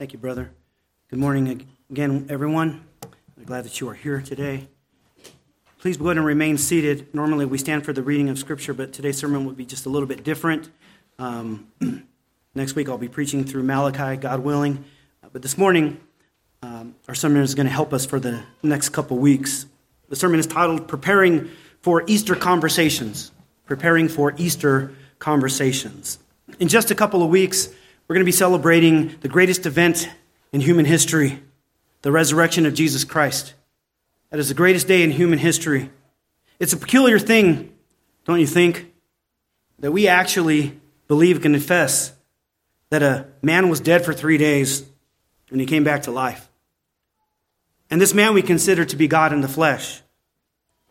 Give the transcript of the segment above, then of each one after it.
Thank you, brother. Good morning again, everyone. I'm glad that you are here today. Please go ahead and remain seated. Normally, we stand for the reading of Scripture, but today's sermon will be just a little bit different. Um, next week, I'll be preaching through Malachi, God willing. But this morning, um, our sermon is going to help us for the next couple weeks. The sermon is titled Preparing for Easter Conversations. Preparing for Easter Conversations. In just a couple of weeks, we're going to be celebrating the greatest event in human history the resurrection of Jesus Christ. That is the greatest day in human history. It's a peculiar thing, don't you think, that we actually believe and confess that a man was dead for three days and he came back to life. And this man we consider to be God in the flesh.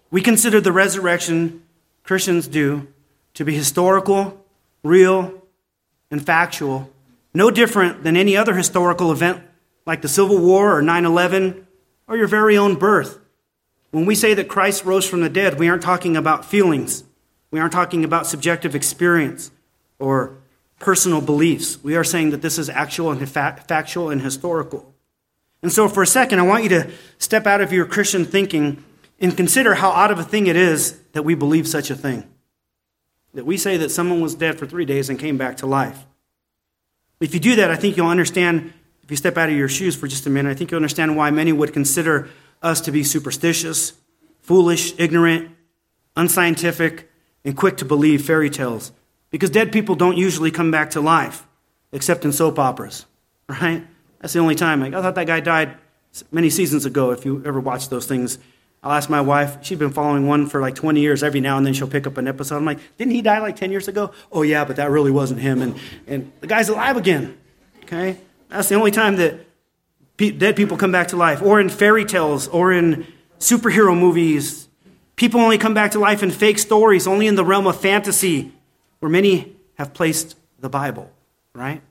We consider the resurrection, Christians do, to be historical, real, and factual, no different than any other historical event like the Civil War or 9 11 or your very own birth. When we say that Christ rose from the dead, we aren't talking about feelings. We aren't talking about subjective experience or personal beliefs. We are saying that this is actual and factual and historical. And so, for a second, I want you to step out of your Christian thinking and consider how odd of a thing it is that we believe such a thing. That we say that someone was dead for three days and came back to life. If you do that, I think you'll understand if you step out of your shoes for just a minute, I think you'll understand why many would consider us to be superstitious, foolish, ignorant, unscientific, and quick to believe fairy tales. Because dead people don't usually come back to life, except in soap operas, right? That's the only time. Like, I thought that guy died many seasons ago, if you ever watched those things. I'll ask my wife, she's been following one for like 20 years. Every now and then she'll pick up an episode. I'm like, didn't he die like 10 years ago? Oh, yeah, but that really wasn't him. And, and the guy's alive again, okay? That's the only time that dead people come back to life, or in fairy tales, or in superhero movies. People only come back to life in fake stories, only in the realm of fantasy, where many have placed the Bible, right?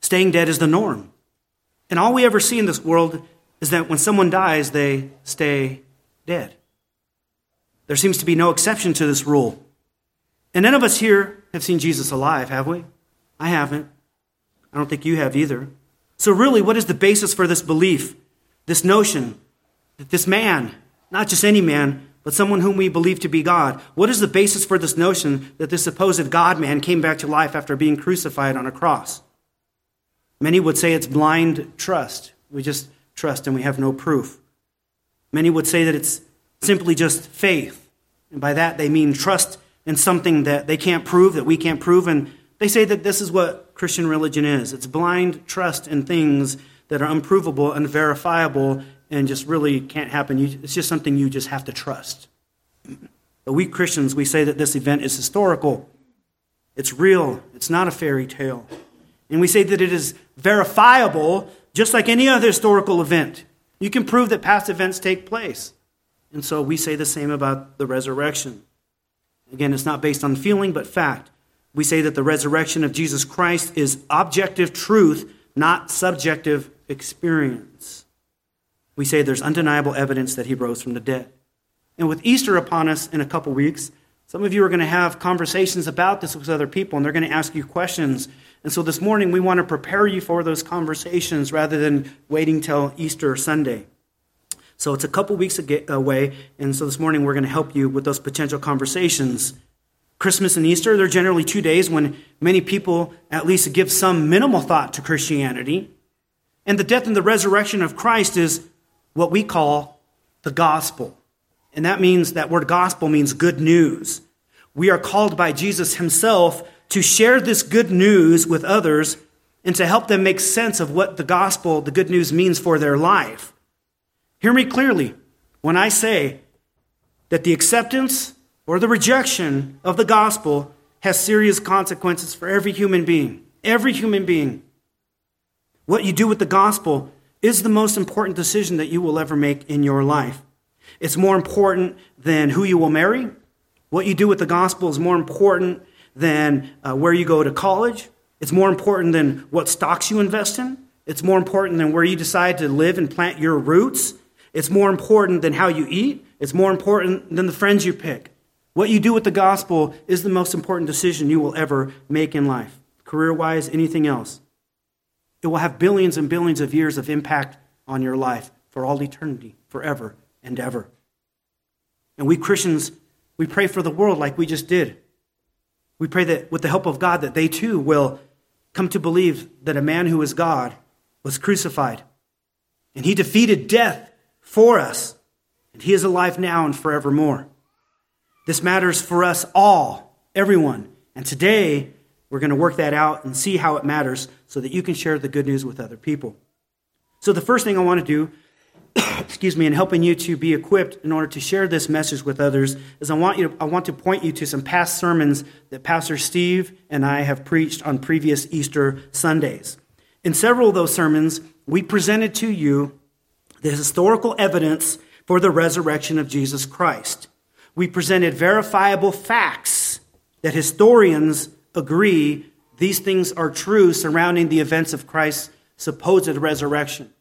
Staying dead is the norm. And all we ever see in this world is that when someone dies, they stay dead. There seems to be no exception to this rule. And none of us here have seen Jesus alive, have we? I haven't. I don't think you have either. So, really, what is the basis for this belief, this notion that this man, not just any man, but someone whom we believe to be God, what is the basis for this notion that this supposed God man came back to life after being crucified on a cross? Many would say it's blind trust. We just trust and we have no proof. Many would say that it's simply just faith. And by that, they mean trust in something that they can't prove, that we can't prove, and they say that this is what Christian religion is it's blind trust in things that are unprovable, unverifiable, and just really can't happen. it's just something you just have to trust. But we Christians, we say that this event is historical, it's real, it's not a fairy tale. And we say that it is verifiable, just like any other historical event. You can prove that past events take place. And so we say the same about the resurrection. Again, it's not based on feeling, but fact we say that the resurrection of Jesus Christ is objective truth, not subjective experience. We say there's undeniable evidence that he rose from the dead. And with Easter upon us in a couple weeks, some of you are going to have conversations about this with other people, and they're going to ask you questions. And so this morning, we want to prepare you for those conversations rather than waiting till Easter Sunday. So it's a couple weeks away, and so this morning, we're going to help you with those potential conversations. Christmas and Easter, they're generally two days when many people at least give some minimal thought to Christianity. And the death and the resurrection of Christ is what we call the gospel. And that means that word gospel means good news. We are called by Jesus himself to share this good news with others and to help them make sense of what the gospel, the good news means for their life. Hear me clearly when I say that the acceptance or the rejection of the gospel has serious consequences for every human being. Every human being. What you do with the gospel is the most important decision that you will ever make in your life. It's more important than who you will marry. What you do with the gospel is more important than uh, where you go to college. It's more important than what stocks you invest in. It's more important than where you decide to live and plant your roots. It's more important than how you eat. It's more important than the friends you pick. What you do with the gospel is the most important decision you will ever make in life, career wise, anything else. it will have billions and billions of years of impact on your life for all eternity, forever and ever. And we Christians, we pray for the world like we just did. We pray that with the help of God, that they too will come to believe that a man who is God was crucified. And he defeated death for us. And he is alive now and forevermore. This matters for us all, everyone. And today, we're going to work that out and see how it matters so that you can share the good news with other people. So, the first thing I want to do, excuse me, in helping you to be equipped in order to share this message with others is I want, you to, I want to point you to some past sermons that Pastor Steve and I have preached on previous Easter Sundays. In several of those sermons, we presented to you the historical evidence for the resurrection of Jesus Christ. We presented verifiable facts that historians agree these things are true surrounding the events of Christ's supposed resurrection.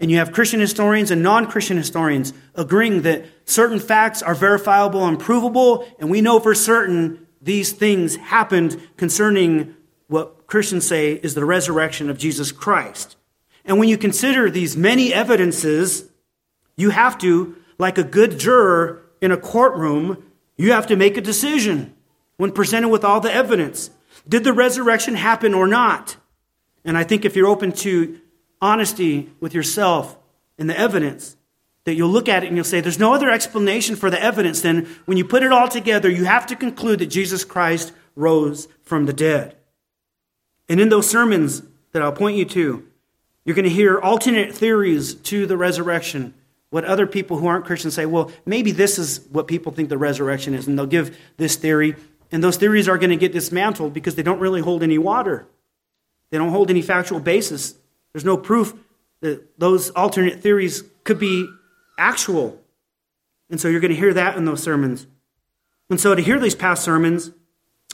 And you have Christian historians and non Christian historians agreeing that certain facts are verifiable and provable, and we know for certain these things happened concerning what Christians say is the resurrection of Jesus Christ. And when you consider these many evidences, you have to, like a good juror in a courtroom, you have to make a decision when presented with all the evidence. Did the resurrection happen or not? And I think if you're open to honesty with yourself and the evidence, that you'll look at it and you'll say, there's no other explanation for the evidence than when you put it all together, you have to conclude that Jesus Christ rose from the dead. And in those sermons that I'll point you to, you're going to hear alternate theories to the resurrection. What other people who aren't Christians say, well, maybe this is what people think the resurrection is. And they'll give this theory. And those theories are going to get dismantled because they don't really hold any water. They don't hold any factual basis. There's no proof that those alternate theories could be actual. And so you're going to hear that in those sermons. And so to hear these past sermons,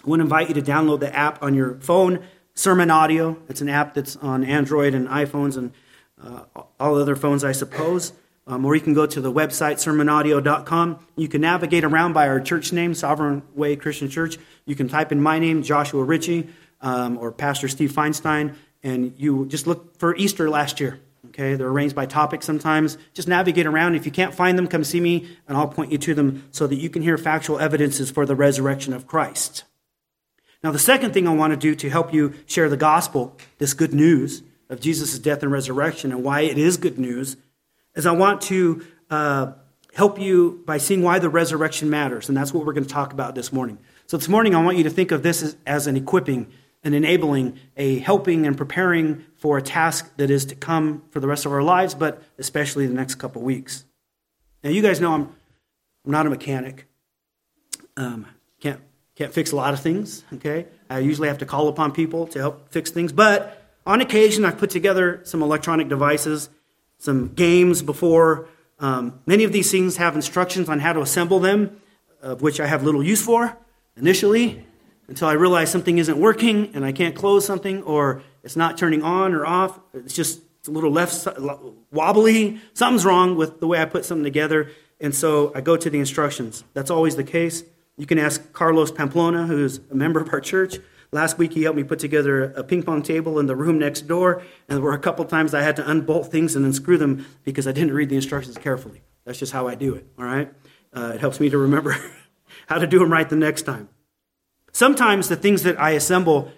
I to invite you to download the app on your phone, Sermon Audio. It's an app that's on Android and iPhones and uh, all other phones, I suppose. Um, or you can go to the website, sermonaudio.com. You can navigate around by our church name, Sovereign Way Christian Church. You can type in my name, Joshua Ritchie, um, or Pastor Steve Feinstein, and you just look for Easter last year. Okay, they're arranged by topic sometimes. Just navigate around. If you can't find them, come see me, and I'll point you to them so that you can hear factual evidences for the resurrection of Christ. Now, the second thing I want to do to help you share the gospel, this good news of Jesus' death and resurrection, and why it is good news, is I want to uh, help you by seeing why the resurrection matters. And that's what we're going to talk about this morning. So, this morning, I want you to think of this as, as an equipping, an enabling, a helping and preparing for a task that is to come for the rest of our lives, but especially the next couple weeks. Now, you guys know I'm, I'm not a mechanic. Um, can't, can't fix a lot of things, okay? I usually have to call upon people to help fix things, but on occasion, I've put together some electronic devices some games before. Um, many of these things have instructions on how to assemble them, of which I have little use for initially, until I realize something isn't working and I can't close something or it's not turning on or off. It's just it's a little left wobbly. Something's wrong with the way I put something together. And so I go to the instructions. That's always the case. You can ask Carlos Pamplona, who's a member of our church. Last week, he helped me put together a ping pong table in the room next door, and there were a couple times I had to unbolt things and unscrew them because I didn't read the instructions carefully. That's just how I do it, all right? Uh, it helps me to remember how to do them right the next time. Sometimes the things that I assemble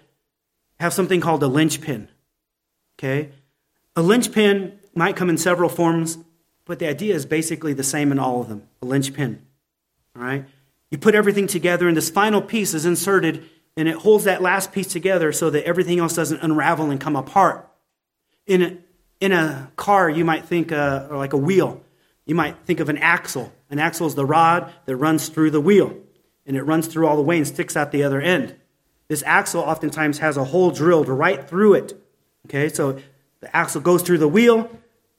have something called a linchpin, okay? A linchpin might come in several forms, but the idea is basically the same in all of them a linchpin, all right? You put everything together, and this final piece is inserted and it holds that last piece together so that everything else doesn't unravel and come apart. In a, in a car, you might think uh, like a wheel. You might think of an axle. An axle is the rod that runs through the wheel, and it runs through all the way and sticks out the other end. This axle oftentimes has a hole drilled right through it. Okay, so the axle goes through the wheel.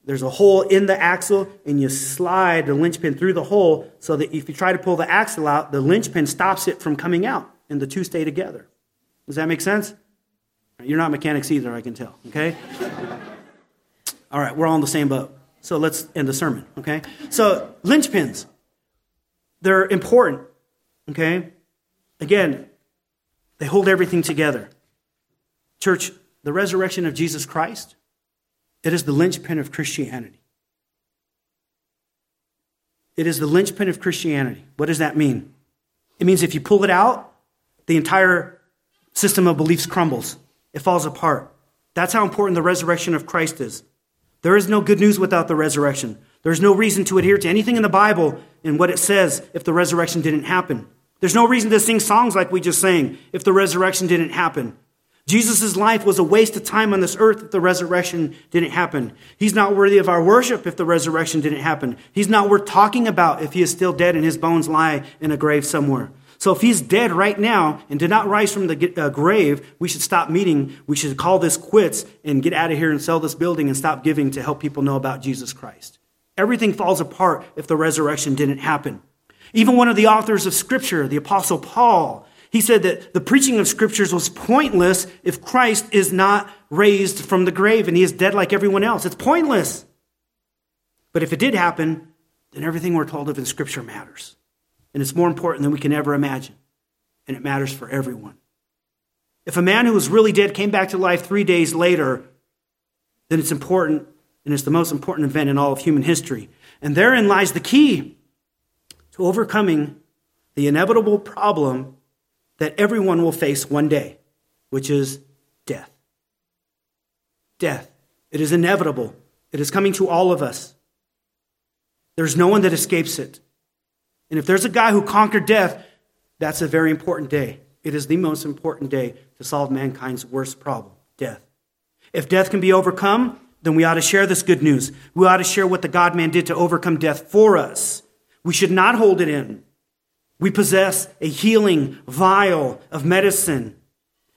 There's a hole in the axle, and you slide the linchpin through the hole so that if you try to pull the axle out, the linchpin stops it from coming out and the two stay together. Does that make sense? You're not mechanics either, I can tell, okay? All right, we're all in the same boat. So let's end the sermon, okay? So, linchpins, they're important, okay? Again, they hold everything together. Church, the resurrection of Jesus Christ, it is the linchpin of Christianity. It is the linchpin of Christianity. What does that mean? It means if you pull it out, the entire system of beliefs crumbles, it falls apart. That's how important the resurrection of Christ is. There is no good news without the resurrection. There's no reason to adhere to anything in the Bible and what it says if the resurrection didn't happen. There's no reason to sing songs like we just sang if the resurrection didn't happen. Jesus' life was a waste of time on this earth if the resurrection didn't happen. He's not worthy of our worship if the resurrection didn't happen. He's not worth talking about if he is still dead and his bones lie in a grave somewhere. So if he's dead right now and did not rise from the uh, grave, we should stop meeting. We should call this quits and get out of here and sell this building and stop giving to help people know about Jesus Christ. Everything falls apart if the resurrection didn't happen. Even one of the authors of Scripture, the Apostle Paul, he said that the preaching of Scriptures was pointless if Christ is not raised from the grave and he is dead like everyone else. It's pointless. But if it did happen, then everything we're told of in Scripture matters. And it's more important than we can ever imagine. And it matters for everyone. If a man who was really dead came back to life three days later, then it's important, and it's the most important event in all of human history. And therein lies the key to overcoming the inevitable problem that everyone will face one day, which is death. Death. It is inevitable. It is coming to all of us. There's no one that escapes it. And if there's a guy who conquered death, that's a very important day. It is the most important day to solve mankind's worst problem death. If death can be overcome, then we ought to share this good news. We ought to share what the God man did to overcome death for us. We should not hold it in. We possess a healing vial of medicine.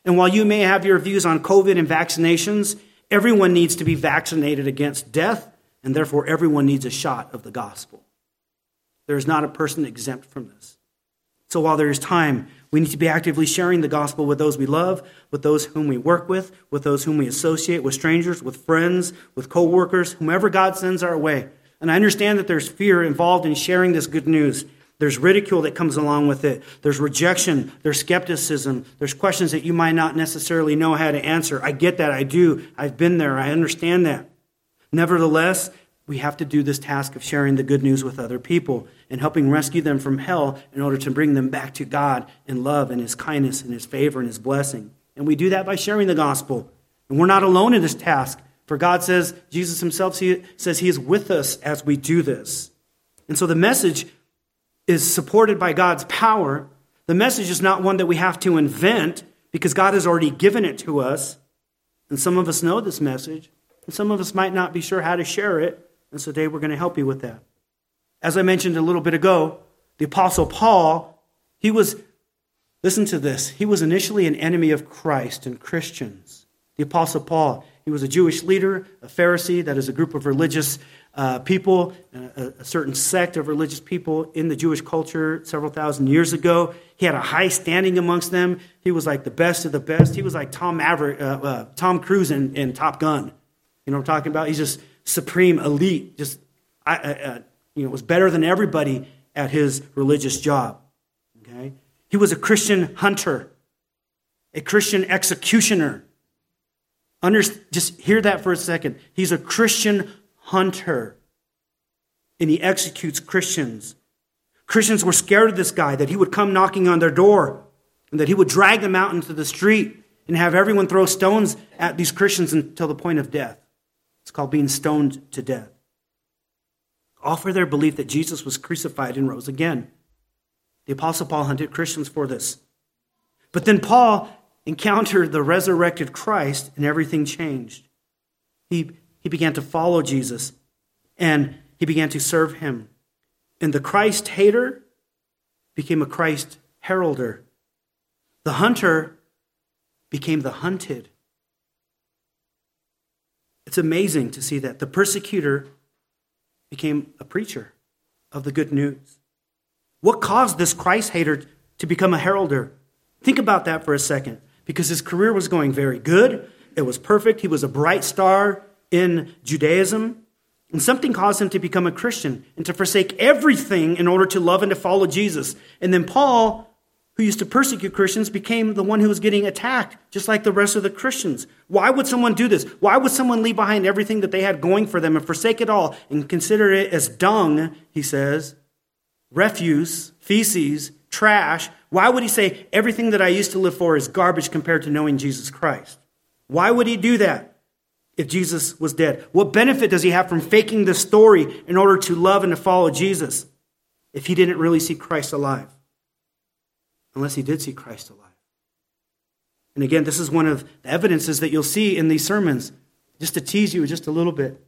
And while you may have your views on COVID and vaccinations, everyone needs to be vaccinated against death, and therefore everyone needs a shot of the gospel. There is not a person exempt from this. So while there is time, we need to be actively sharing the gospel with those we love, with those whom we work with, with those whom we associate, with strangers, with friends, with coworkers, whomever God sends our way. And I understand that there's fear involved in sharing this good news. There's ridicule that comes along with it. There's rejection. There's skepticism. There's questions that you might not necessarily know how to answer. I get that. I do. I've been there. I understand that. Nevertheless, we have to do this task of sharing the good news with other people and helping rescue them from hell in order to bring them back to God in love and His kindness and His favor and His blessing. And we do that by sharing the gospel. And we're not alone in this task, for God says, Jesus Himself says He is with us as we do this. And so the message is supported by God's power. The message is not one that we have to invent because God has already given it to us. And some of us know this message, and some of us might not be sure how to share it. And so today we're going to help you with that. As I mentioned a little bit ago, the Apostle Paul, he was, listen to this, he was initially an enemy of Christ and Christians. The Apostle Paul, he was a Jewish leader, a Pharisee, that is a group of religious uh, people, a, a, certain sect of religious people in the Jewish culture several thousand years ago. He had a high standing amongst them. He was like the best of the best. He was like Tom Maverick, uh, uh, Tom Cruise in, in Top Gun. You know what I'm talking about? He's just supreme elite, just I, uh, you know, was better than everybody at his religious job. Okay, he was a Christian hunter, a Christian executioner. Under, just hear that for a second. He's a Christian hunter, and he executes Christians. Christians were scared of this guy that he would come knocking on their door and that he would drag them out into the street and have everyone throw stones at these Christians until the point of death. It's called being stoned to death. For their belief that Jesus was crucified and rose again. The Apostle Paul hunted Christians for this. But then Paul encountered the resurrected Christ and everything changed. He, he began to follow Jesus and he began to serve him. And the Christ hater became a Christ heralder. The hunter became the hunted. It's amazing to see that. The persecutor became a preacher of the good news. What caused this Christ hater to become a heralder? Think about that for a second. Because his career was going very good, it was perfect, he was a bright star in Judaism. And something caused him to become a Christian and to forsake everything in order to love and to follow Jesus. And then Paul who used to persecute Christians became the one who was getting attacked, just like the rest of the Christians. Why would someone do this? Why would someone leave behind everything that they had going for them and forsake it all and consider it as dung, he says, refuse, feces, trash? Why would he say everything that I used to live for is garbage compared to knowing Jesus Christ? Why would he do that if Jesus was dead? What benefit does he have from faking the story in order to love and to follow Jesus if he didn't really see Christ alive? unless he did see Christ alive. And again, this is one of the evidences that you'll see in these sermons, just to tease you just a little bit.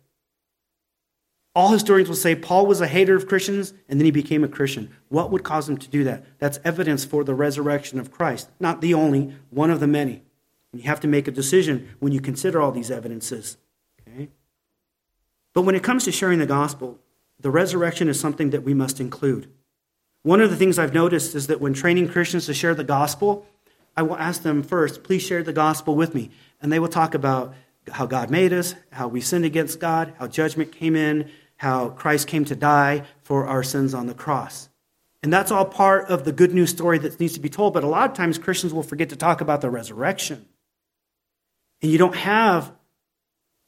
All historians will say Paul was a hater of Christians and then he became a Christian. What would cause him to do that? That's evidence for the resurrection of Christ. Not the only, one of the many. And you have to make a decision when you consider all these evidences. Okay? But when it comes to sharing the gospel, the resurrection is something that we must include. One of the things I've noticed is that when training Christians to share the gospel, I will ask them first, please share the gospel with me. And they will talk about how God made us, how we sinned against God, how judgment came in, how Christ came to die for our sins on the cross. And that's all part of the good news story that needs to be told. But a lot of times Christians will forget to talk about the resurrection. And you don't have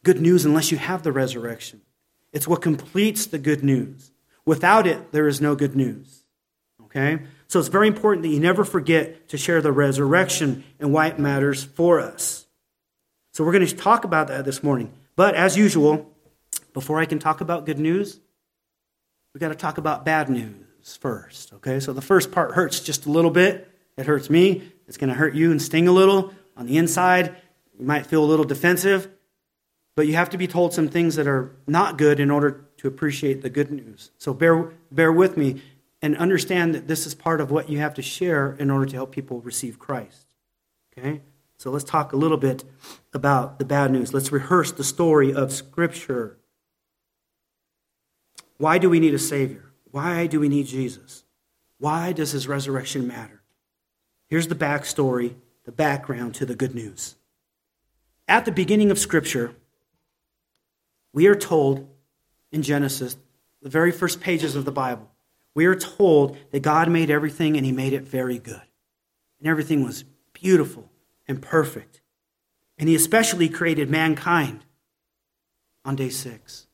good news unless you have the resurrection. It's what completes the good news. Without it, there is no good news. Okay? So it's very important that you never forget to share the resurrection and why it matters for us. So we're going to talk about that this morning. But as usual, before I can talk about good news, we've got to talk about bad news first. Okay? So the first part hurts just a little bit. It hurts me. It's going to hurt you and sting a little. On the inside, you might feel a little defensive. But you have to be told some things that are not good in order to appreciate the good news. So bear, bear with me and understand that this is part of what you have to share in order to help people receive Christ. Okay? So let's talk a little bit about the bad news. Let's rehearse the story of Scripture. Why do we need a Savior? Why do we need Jesus? Why does his resurrection matter? Here's the backstory, the background to the good news. At the beginning of Scripture, we are told in Genesis, the very first pages of the Bible, we are told that God made everything and he made it very good. And everything was beautiful and perfect. And he especially created mankind on day six.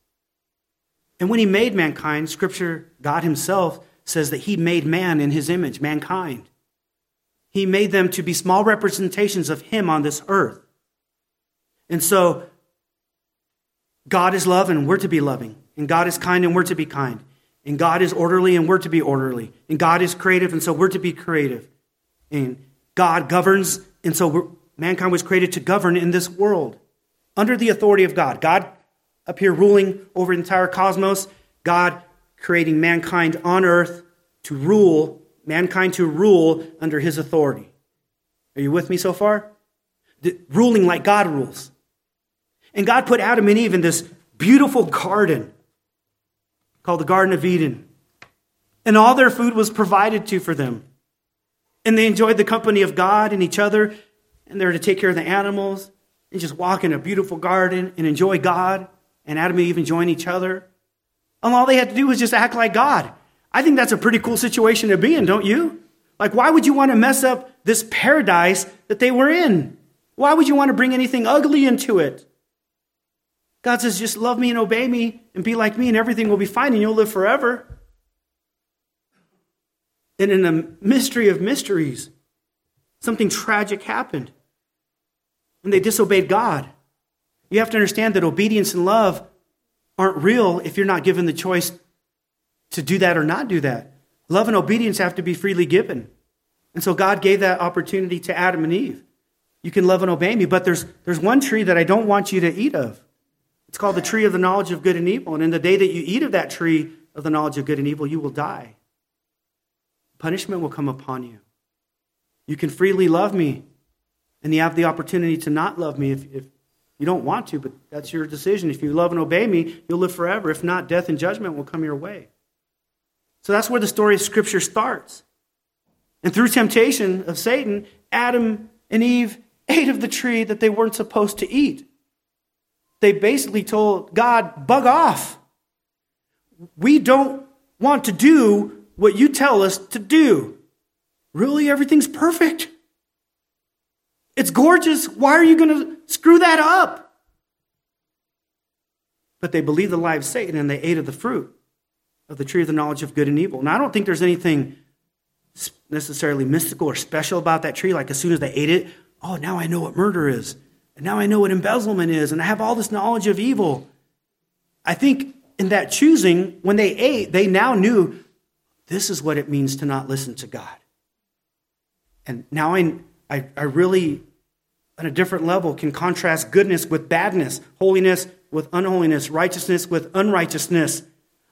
And when he made mankind, Scripture, God himself says that he made man in his image, mankind. He made them to be small representations of him on this earth. And so, God is love and we're to be loving. And God is kind and we're to be kind. And God is orderly and we're to be orderly. And God is creative and so we're to be creative. And God governs and so mankind was created to govern in this world under the authority of God. God up here ruling over the entire cosmos, God creating mankind on earth to rule, mankind to rule under his authority. Are you with me so far? The, ruling like God rules. And God put Adam and Eve in this beautiful garden called the Garden of Eden. And all their food was provided to for them. And they enjoyed the company of God and each other. And they were to take care of the animals and just walk in a beautiful garden and enjoy God. And Adam and Eve enjoying each other. And all they had to do was just act like God. I think that's a pretty cool situation to be in, don't you? Like, why would you want to mess up this paradise that they were in? Why would you want to bring anything ugly into it? God says, just love me and obey me and be like me, and everything will be fine and you'll live forever. And in the mystery of mysteries, something tragic happened. And they disobeyed God. You have to understand that obedience and love aren't real if you're not given the choice to do that or not do that. Love and obedience have to be freely given. And so God gave that opportunity to Adam and Eve. You can love and obey me, but there's, there's one tree that I don't want you to eat of. It's called the tree of the knowledge of good and evil. And in the day that you eat of that tree of the knowledge of good and evil, you will die. Punishment will come upon you. You can freely love me, and you have the opportunity to not love me if, if you don't want to, but that's your decision. If you love and obey me, you'll live forever. If not, death and judgment will come your way. So that's where the story of Scripture starts. And through temptation of Satan, Adam and Eve ate of the tree that they weren't supposed to eat they basically told God, bug off. We don't want to do what you tell us to do. Really? Everything's perfect? It's gorgeous. Why are you going to screw that up? But they believed the lie of Satan and they ate of the fruit of the tree of the knowledge of good and evil. Now, I don't think there's anything necessarily mystical or special about that tree. Like as soon as they ate it, oh, now I know what murder is. And now I know what embezzlement is. And I have all this knowledge of evil. I think in that choosing, when they ate, they now knew this is what it means to not listen to God. And now I, I, I really, on a different level, can contrast goodness with badness, holiness with unholiness, righteousness with unrighteousness.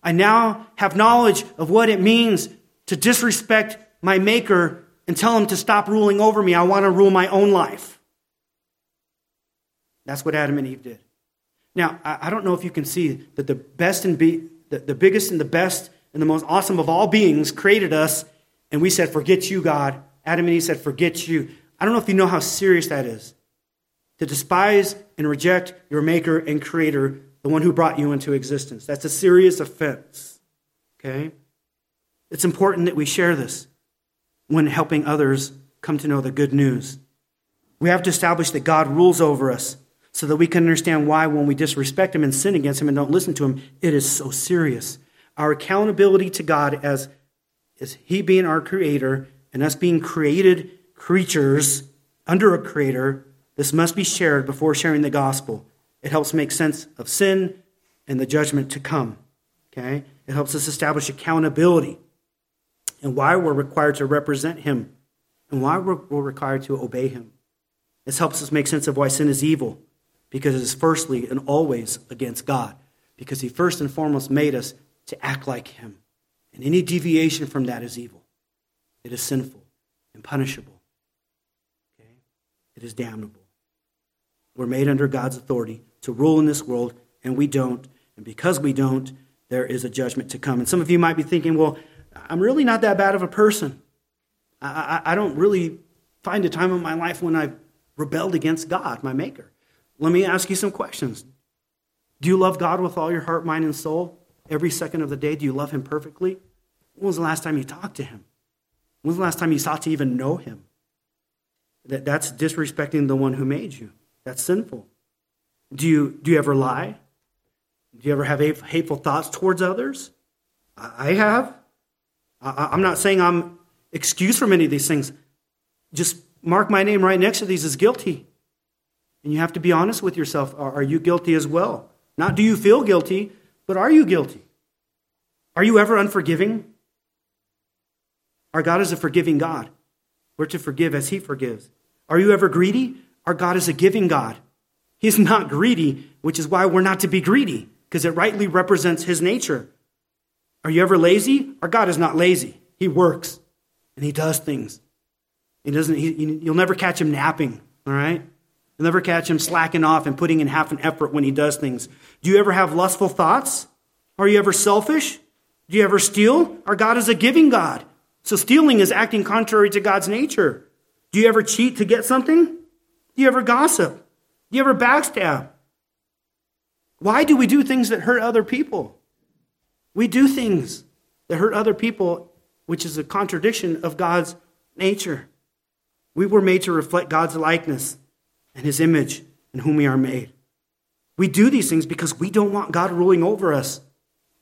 I now have knowledge of what it means to disrespect my Maker and tell him to stop ruling over me. I want to rule my own life. That's what Adam and Eve did. Now, I don't know if you can see that the best and be, the, the biggest and the best and the most awesome of all beings created us, and we said, Forget you, God. Adam and Eve said, Forget you. I don't know if you know how serious that is. To despise and reject your maker and creator, the one who brought you into existence. That's a serious offense. Okay? It's important that we share this when helping others come to know the good news. We have to establish that God rules over us so that we can understand why, when we disrespect Him and sin against Him and don't listen to Him, it is so serious. Our accountability to God as, as He being our Creator and us being created creatures under a Creator, this must be shared before sharing the gospel. It helps make sense of sin and the judgment to come. Okay? It helps us establish accountability and why we're required to represent Him and why we're, we're required to obey Him. This helps us make sense of why sin is evil because it is firstly and always against God, because He first and foremost made us to act like Him. And any deviation from that is evil. It is sinful and punishable. It is damnable. We're made under God's authority to rule in this world, and we don't. And because we don't, there is a judgment to come. And some of you might be thinking, well, I'm really not that bad of a person. I, I, I don't really find a time in my life when I've rebelled against God, my Maker. Let me ask you some questions. Do you love God with all your heart, mind, and soul? Every second of the day, do you love Him perfectly? When was the last time you talked to Him? When was the last time you sought to even know Him? That, that's disrespecting the one who made you. That's sinful. Do you, do you ever lie? Do you ever have hateful thoughts towards others? I have. I'm not saying I'm excused from any of these things. Just mark my name right next to these as guilty. And you have to be honest with yourself. Are you guilty as well? Not do you feel guilty, but are you guilty? Are you ever unforgiving? Our God is a forgiving God. We're to forgive as He forgives. Are you ever greedy? Our God is a giving God. He's not greedy, which is why we're not to be greedy, because it rightly represents His nature. Are you ever lazy? Our God is not lazy. He works and He does things. He doesn't, he, you'll never catch Him napping, all right? You'll never catch him slacking off and putting in half an effort when he does things. Do you ever have lustful thoughts? Are you ever selfish? Do you ever steal? Our God is a giving God. So stealing is acting contrary to God's nature. Do you ever cheat to get something? Do you ever gossip? Do you ever backstab? Why do we do things that hurt other people? We do things that hurt other people, which is a contradiction of God's nature. We were made to reflect God's likeness and his image in whom we are made. We do these things because we don't want God ruling over us,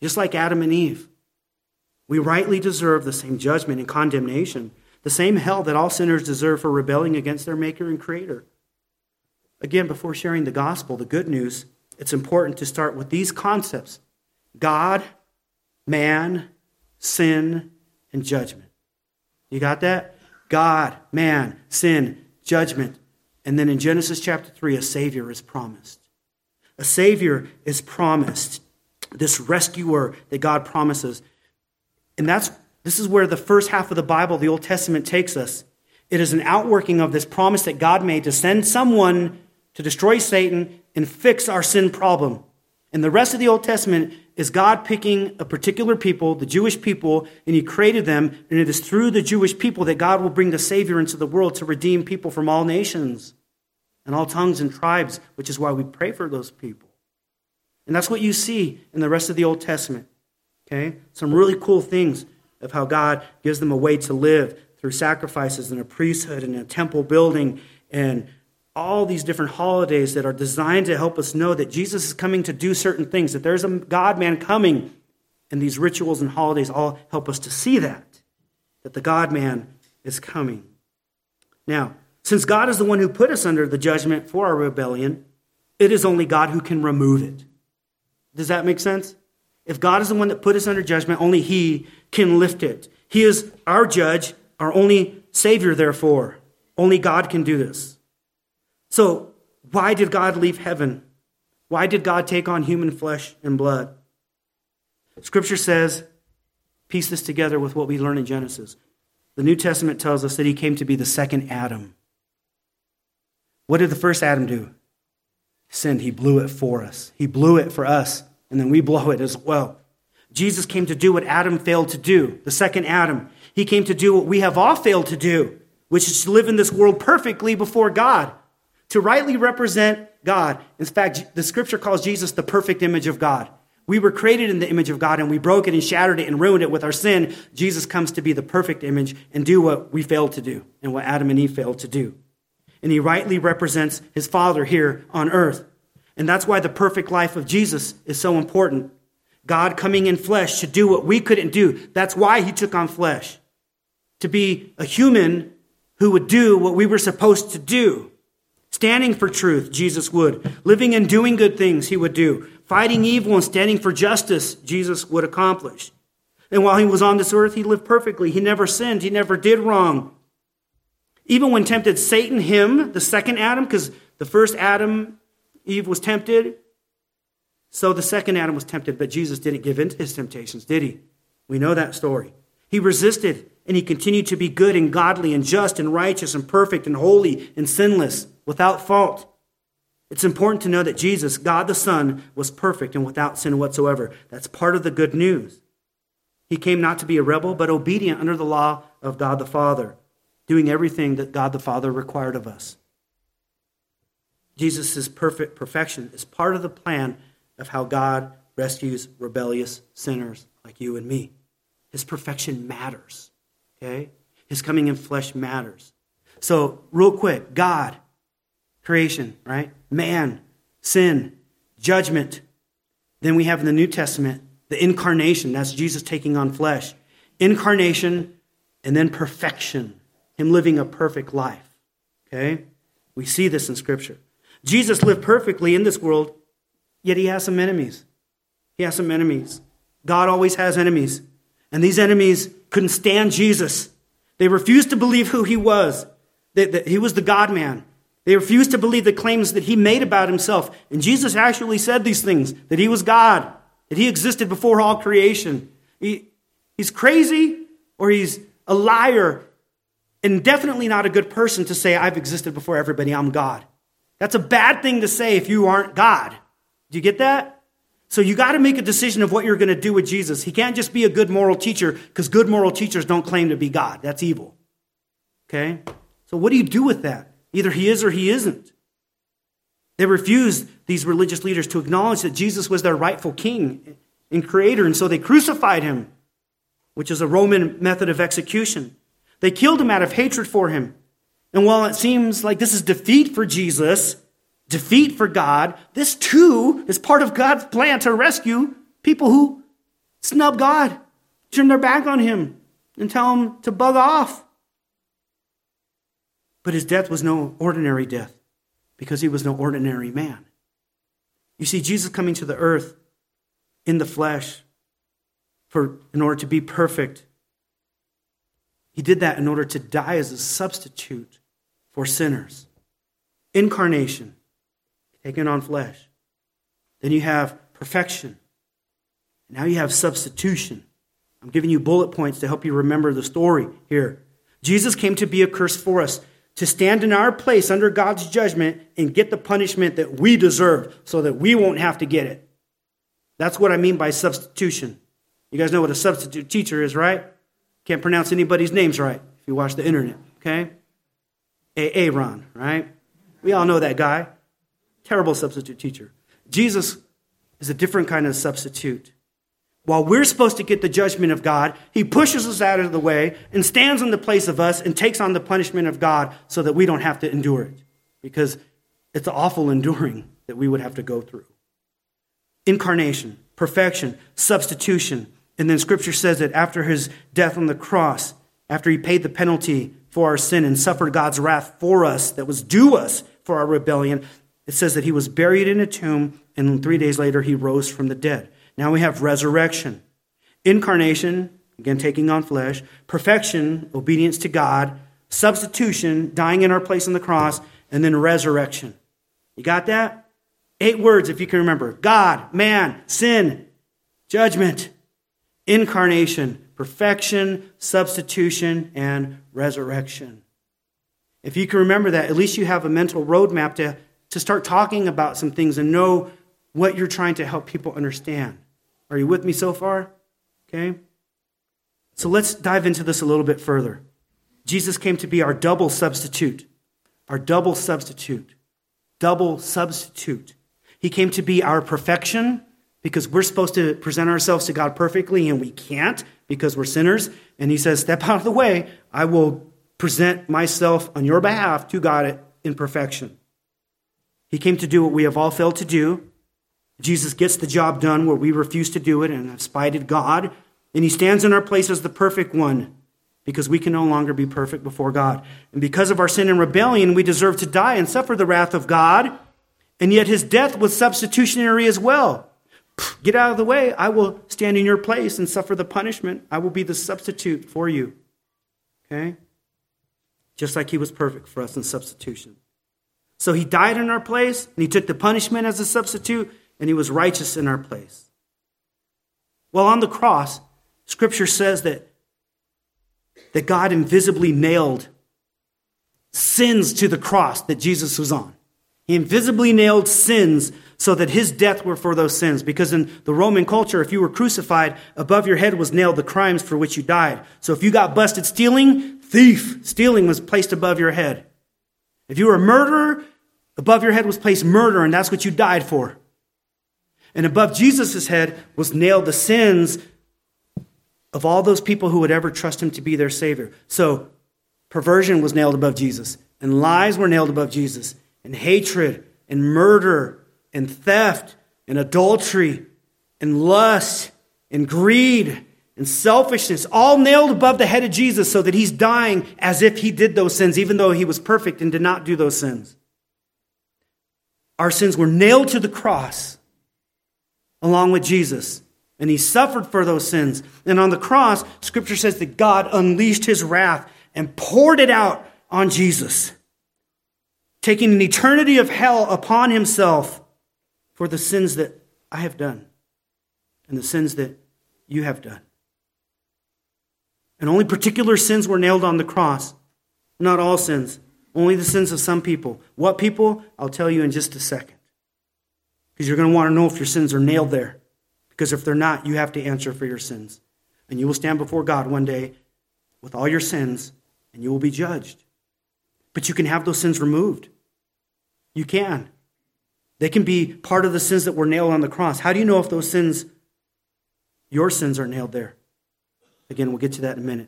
just like Adam and Eve. We rightly deserve the same judgment and condemnation, the same hell that all sinners deserve for rebelling against their Maker and Creator. Again, before sharing the gospel, the good news, it's important to start with these concepts God, man, sin, and judgment. You got that? God, man, sin, judgment. And then in Genesis chapter 3, a Savior is promised. A Savior is promised, this rescuer that God promises. And that's, this is where the first half of the Bible, the Old Testament, takes us. It is an outworking of this promise that God made to send someone to destroy Satan and fix our sin problem. And the rest of the Old Testament is God picking a particular people, the Jewish people, and He created them. And it is through the Jewish people that God will bring the Savior into the world to redeem people from all nations and all tongues and tribes, which is why we pray for those people. And that's what you see in the rest of the Old Testament. Okay? Some really cool things of how God gives them a way to live through sacrifices and a priesthood and a temple building and all these different holidays that are designed to help us know that Jesus is coming to do certain things, that there's a God man coming. And these rituals and holidays all help us to see that, that the God man is coming. Now, since God is the one who put us under the judgment for our rebellion, it is only God who can remove it. Does that make sense? If God is the one that put us under judgment, only He can lift it. He is our judge, our only Savior, therefore. Only God can do this. So, why did God leave heaven? Why did God take on human flesh and blood? Scripture says, piece this together with what we learn in Genesis. The New Testament tells us that he came to be the second Adam. What did the first Adam do? Sin. He blew it for us. He blew it for us, and then we blow it as well. Jesus came to do what Adam failed to do, the second Adam. He came to do what we have all failed to do, which is to live in this world perfectly before God to rightly represent God. In fact, the scripture calls Jesus the perfect image of God. We were created in the image of God and we broke it and shattered it and ruined it with our sin. Jesus comes to be the perfect image and do what we failed to do and what Adam and Eve failed to do. And he rightly represents his Father here on earth. And that's why the perfect life of Jesus is so important. God coming in flesh to do what we couldn't do. That's why he took on flesh. To be a human who would do what we were supposed to do. Standing for truth, Jesus would. Living and doing good things, he would do. Fighting evil and standing for justice, Jesus would accomplish. And while he was on this earth, he lived perfectly. He never sinned. He never did wrong. Even when tempted, Satan, him, the second Adam, because the first Adam, Eve was tempted. So the second Adam was tempted, but Jesus didn't give in to his temptations, did he? We know that story. He resisted and he continued to be good and godly and just and righteous and perfect and holy and sinless without fault. It's important to know that Jesus, God the Son, was perfect and without sin whatsoever. That's part of the good news. He came not to be a rebel, but obedient under the law of God the Father, doing everything that God the Father required of us. Jesus' perfect perfection is part of the plan of how God rescues rebellious sinners like you and me. His perfection matters. Okay? His coming in flesh matters. So, real quick, God creation, right? Man, sin, judgment. Then we have in the New Testament the incarnation. That's Jesus taking on flesh. Incarnation and then perfection. Him living a perfect life. Okay? We see this in Scripture. Jesus lived perfectly in this world, yet he has some enemies. He has some enemies. God always has enemies. And these enemies couldn't stand Jesus. They refused to believe who he was, that, he was the God man. They refused to believe the claims that he made about himself. And Jesus actually said these things that he was God, that he existed before all creation. He, he's crazy or he's a liar and definitely not a good person to say, I've existed before everybody, I'm God. That's a bad thing to say if you aren't God. Do you get that? So you got to make a decision of what you're going to do with Jesus. He can't just be a good moral teacher because good moral teachers don't claim to be God. That's evil. Okay? So what do you do with that? Either he is or he isn't. They refused, these religious leaders, to acknowledge that Jesus was their rightful king and creator, and so they crucified him, which is a Roman method of execution. They killed him out of hatred for him. And while it seems like this is defeat for Jesus, defeat for God, this too is part of God's plan to rescue people who snub God, turn their back on him, and tell him to bug off. But his death was no ordinary death because he was no ordinary man. You see, Jesus coming to the earth in the flesh for, in order to be perfect, he did that in order to die as a substitute for sinners. Incarnation, taking on flesh. Then you have perfection. Now you have substitution. I'm giving you bullet points to help you remember the story here. Jesus came to be a curse for us to stand in our place under God's judgment and get the punishment that we deserve so that we won't have to get it. That's what I mean by substitution. You guys know what a substitute teacher is, right? Can't pronounce anybody's names right if you watch the internet, okay? Aaron, right? We all know that guy. Terrible substitute teacher. Jesus is a different kind of substitute. While we're supposed to get the judgment of God, he pushes us out of the way and stands in the place of us and takes on the punishment of God so that we don't have to endure it. Because it's awful enduring that we would have to go through. Incarnation, perfection, substitution. And then scripture says that after his death on the cross, after he paid the penalty for our sin and suffered God's wrath for us that was due us for our rebellion, it says that he was buried in a tomb and three days later he rose from the dead. Now we have resurrection, incarnation, again taking on flesh, perfection, obedience to God, substitution, dying in our place on the cross, and then resurrection. You got that? Eight words if you can remember God, man, sin, judgment, incarnation, perfection, substitution, and resurrection. If you can remember that, at least you have a mental roadmap to, to start talking about some things and know what you're trying to help people understand. Are you with me so far? Okay. So let's dive into this a little bit further. Jesus came to be our double substitute. Our double substitute. Double substitute. He came to be our perfection because we're supposed to present ourselves to God perfectly and we can't because we're sinners. And he says, Step out of the way. I will present myself on your behalf to God in perfection. He came to do what we have all failed to do. Jesus gets the job done where we refuse to do it and have spited God. And he stands in our place as the perfect one because we can no longer be perfect before God. And because of our sin and rebellion, we deserve to die and suffer the wrath of God. And yet his death was substitutionary as well. Get out of the way. I will stand in your place and suffer the punishment. I will be the substitute for you. Okay? Just like he was perfect for us in substitution. So he died in our place, and he took the punishment as a substitute, and he was righteous in our place. Well, on the cross, scripture says that, that God invisibly nailed sins to the cross that Jesus was on. He invisibly nailed sins so that his death were for those sins. Because in the Roman culture, if you were crucified, above your head was nailed the crimes for which you died. So if you got busted stealing, thief, stealing was placed above your head. If you were a murderer, above your head was placed murder, and that's what you died for. And above Jesus' head was nailed the sins of all those people who would ever trust him to be their Savior. So perversion was nailed above Jesus, and lies were nailed above Jesus and hatred and murder and theft and adultery and lust and greed and selfishness, all nailed above the head of Jesus so that he's dying as if he did those sins, even though he was perfect and did not do those sins. Our sins were nailed to the cross along with Jesus, and he suffered for those sins. And on the cross, scripture says that God unleashed his wrath and poured it out on Jesus taking an eternity of hell upon himself for the sins that I have done and the sins that you have done. And only particular sins were nailed on the cross. Not all sins, only the sins of some people. What people? I'll tell you in just a second. Because you're going to want to know if your sins are nailed there. Because if they're not, you have to answer for your sins. And you will stand before God one day with all your sins, and you will be judged. But you can have those sins removed. You can. They can be part of the sins that were nailed on the cross. How do you know if those sins, your sins, are nailed there? Again, we'll get to that in a minute.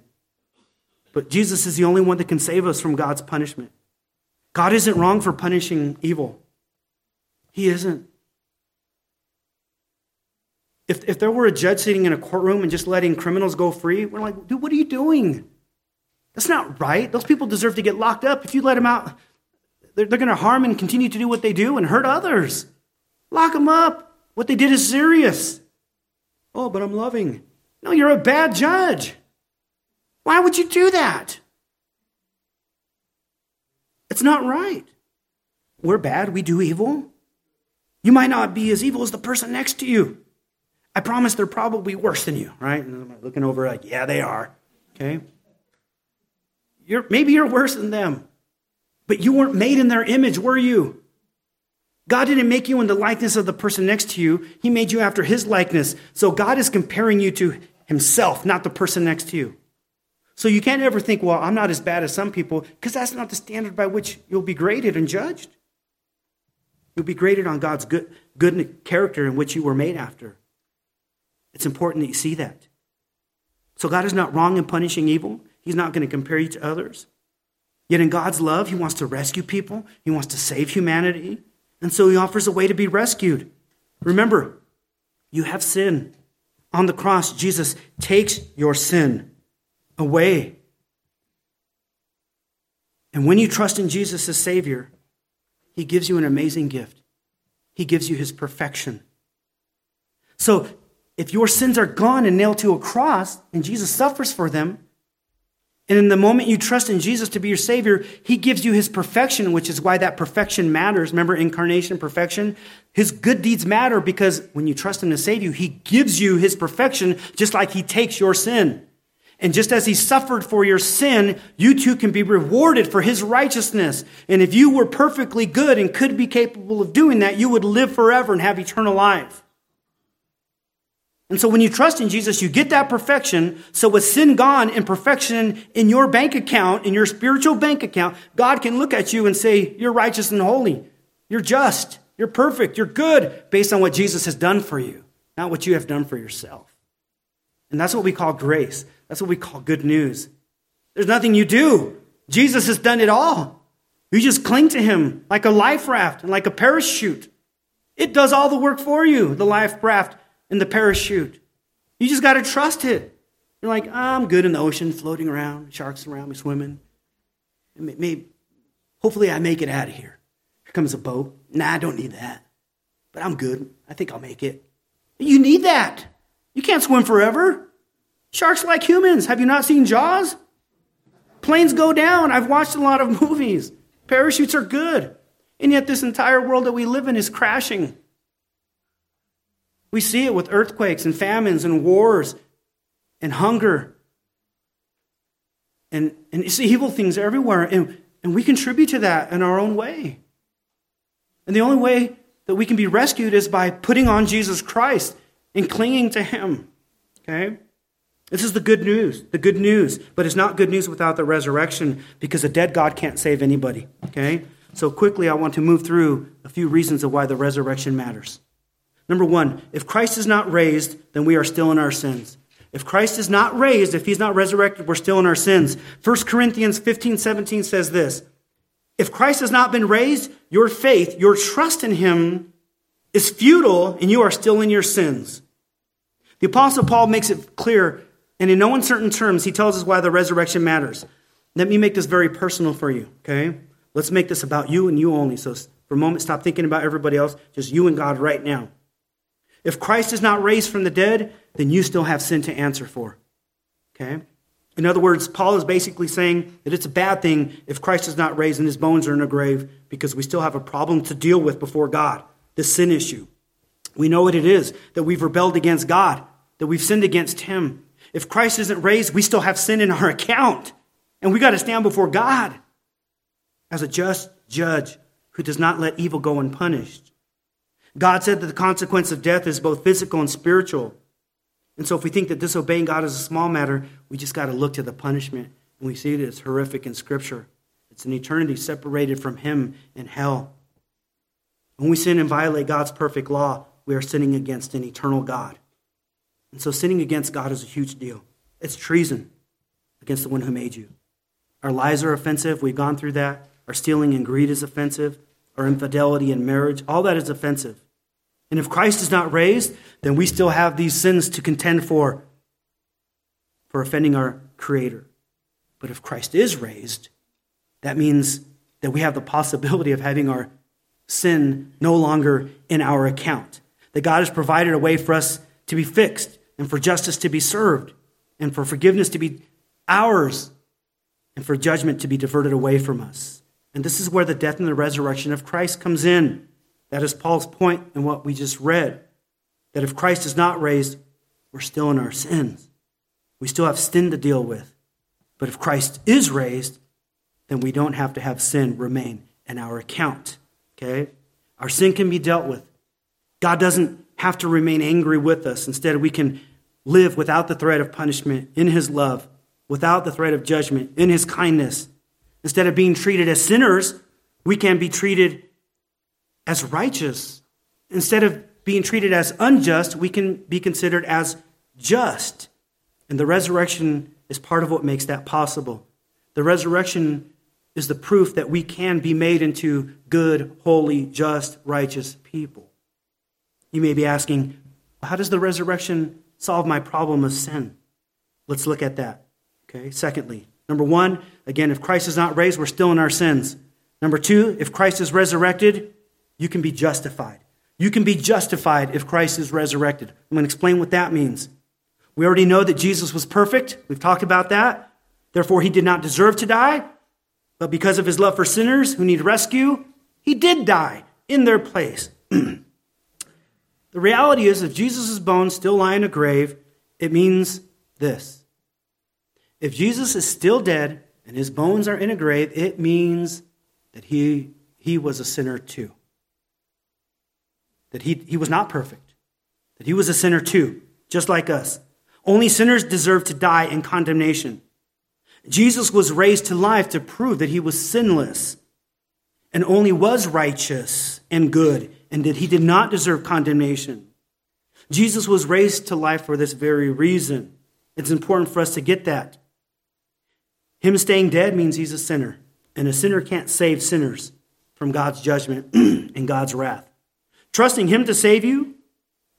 But Jesus is the only one that can save us from God's punishment. God isn't wrong for punishing evil, He isn't. If, if there were a judge sitting in a courtroom and just letting criminals go free, we're like, dude, what are you doing? That's not right. Those people deserve to get locked up. If you let them out, they're, they're going to harm and continue to do what they do and hurt others. Lock them up. What they did is serious. Oh, but I'm loving. No, you're a bad judge. Why would you do that? It's not right. We're bad. We do evil. You might not be as evil as the person next to you. I promise they're probably worse than you, right? And I'm looking over like, yeah, they are. Okay? You're, maybe you're worse than them. But you weren't made in their image, were you? God didn't make you in the likeness of the person next to you. He made you after his likeness. So God is comparing you to himself, not the person next to you. So you can't ever think, well, I'm not as bad as some people, because that's not the standard by which you'll be graded and judged. You'll be graded on God's good, good character in which you were made after. It's important that you see that. So God is not wrong in punishing evil. He's not going to compare you to others. Yet in God's love, He wants to rescue people, He wants to save humanity. And so He offers a way to be rescued. Remember, you have sin. On the cross, Jesus takes your sin away. And when you trust in Jesus as Savior, He gives you an amazing gift. He gives you His perfection. So if your sins are gone and nailed to a cross, and Jesus suffers for them, and in the moment you trust in Jesus to be your Savior, He gives you His perfection, which is why that perfection matters. Remember, incarnation, perfection? His good deeds matter because when you trust Him to save you, He gives you His perfection just like He takes your sin. And just as He suffered for your sin, you too can be rewarded for His righteousness. And if you were perfectly good and could be capable of doing that, you would live forever and have eternal life. And so when you trust in Jesus, you get that perfection. So with sin gone and perfection in your bank account, in your spiritual bank account, God can look at you and say, you're righteous and holy. You're just. You're perfect. You're good based on what Jesus has done for you, not what you have done for yourself. And that's what we call grace. That's what we call good news. There's nothing you do. Jesus has done it all. You just cling to him like a life raft and like a parachute. It does all the work for you, the life raft in the parachute. You just got to trust it. You're like, I'm good in the ocean, floating around, sharks around me, swimming. Maybe, hopefully, I make it out of here. Here comes a boat. Nah, I don't need that. But I'm good. I think I'll make it. You need that. You can't swim forever. Sharks like humans. Have you not seen Jaws? Planes go down. I've watched a lot of movies. Parachutes are good. And yet, this entire world that we live in is crashing. We see it with earthquakes and famines and wars and hunger. And, and you see evil things everywhere. And, and we contribute to that in our own way. And the only way that we can be rescued is by putting on Jesus Christ and clinging to Him. Okay? This is the good news, the good news. But it's not good news without the resurrection because a dead God can't save anybody. Okay? So quickly, I want to move through a few reasons of why the resurrection matters. Number one, if Christ is not raised, then we are still in our sins. If Christ is not raised, if he's not resurrected, we're still in our sins. 1 Corinthians 15, 17 says this If Christ has not been raised, your faith, your trust in him is futile, and you are still in your sins. The Apostle Paul makes it clear, and in no uncertain terms, he tells us why the resurrection matters. Let me make this very personal for you, okay? Let's make this about you and you only. So for a moment, stop thinking about everybody else, just you and God right now. If Christ is not raised from the dead, then you still have sin to answer for. Okay? In other words, Paul is basically saying that it's a bad thing if Christ is not raised and his bones are in a grave because we still have a problem to deal with before God, the sin issue. We know what it is that we've rebelled against God, that we've sinned against him. If Christ isn't raised, we still have sin in our account, and we got to stand before God as a just judge who does not let evil go unpunished. God said that the consequence of death is both physical and spiritual. And so if we think that disobeying God is a small matter, we just got to look to the punishment. And we see that it's horrific in Scripture. It's an eternity separated from Him in hell. When we sin and violate God's perfect law, we are sinning against an eternal God. And so sinning against God is a huge deal. It's treason against the one who made you. Our lies are offensive. We've gone through that. Our stealing and greed is offensive Our infidelity in marriage, all that is offensive. And if Christ is not raised, then we still have these sins to contend for, for offending our Creator. But if Christ is raised, that means that we have the possibility of having our sin no longer in our account. That God has provided a way for us to be fixed and for justice to be served and for forgiveness to be ours and for judgment to be diverted away from us. And this is where the death and the resurrection of Christ comes in. That is Paul's point in what we just read. That if Christ is not raised, we're still in our sins. We still have sin to deal with. But if Christ is raised, then we don't have to have sin remain in our account. Okay? Our sin can be dealt with. God doesn't have to remain angry with us. Instead, we can live without the threat of punishment in His love, without the threat of judgment in His kindness, Instead of being treated as sinners, we can be treated as righteous. Instead of being treated as unjust, we can be considered as just. And the resurrection is part of what makes that possible. The resurrection is the proof that we can be made into good, holy, just, righteous people. You may be asking, how does the resurrection solve my problem of sin? Let's look at that. Okay. Secondly, number one, again, if Christ is not raised, we're still in our sins. Number two, if Christ is resurrected, you can be justified. You can be justified if Christ is resurrected. I'm going to explain what that means. We already know that Jesus was perfect. We've talked about that. Therefore, he did not deserve to die. But because of his love for sinners who need rescue, he did die in their place. the reality is, if Jesus' bones still lie in a grave, it means this. If Jesus is still dead and his bones are in a grave, it means that he, he was a sinner too. That he, he was not perfect, that he was a sinner too, just like us. Only sinners deserve to die in condemnation. Jesus was raised to life to prove that he was sinless and only was righteous and good and that he did not deserve condemnation. Jesus was raised to life for this very reason. It's important for us to get that. Him staying dead means he's a sinner, and a sinner can't save sinners from God's judgment and God's wrath. Trusting him to save you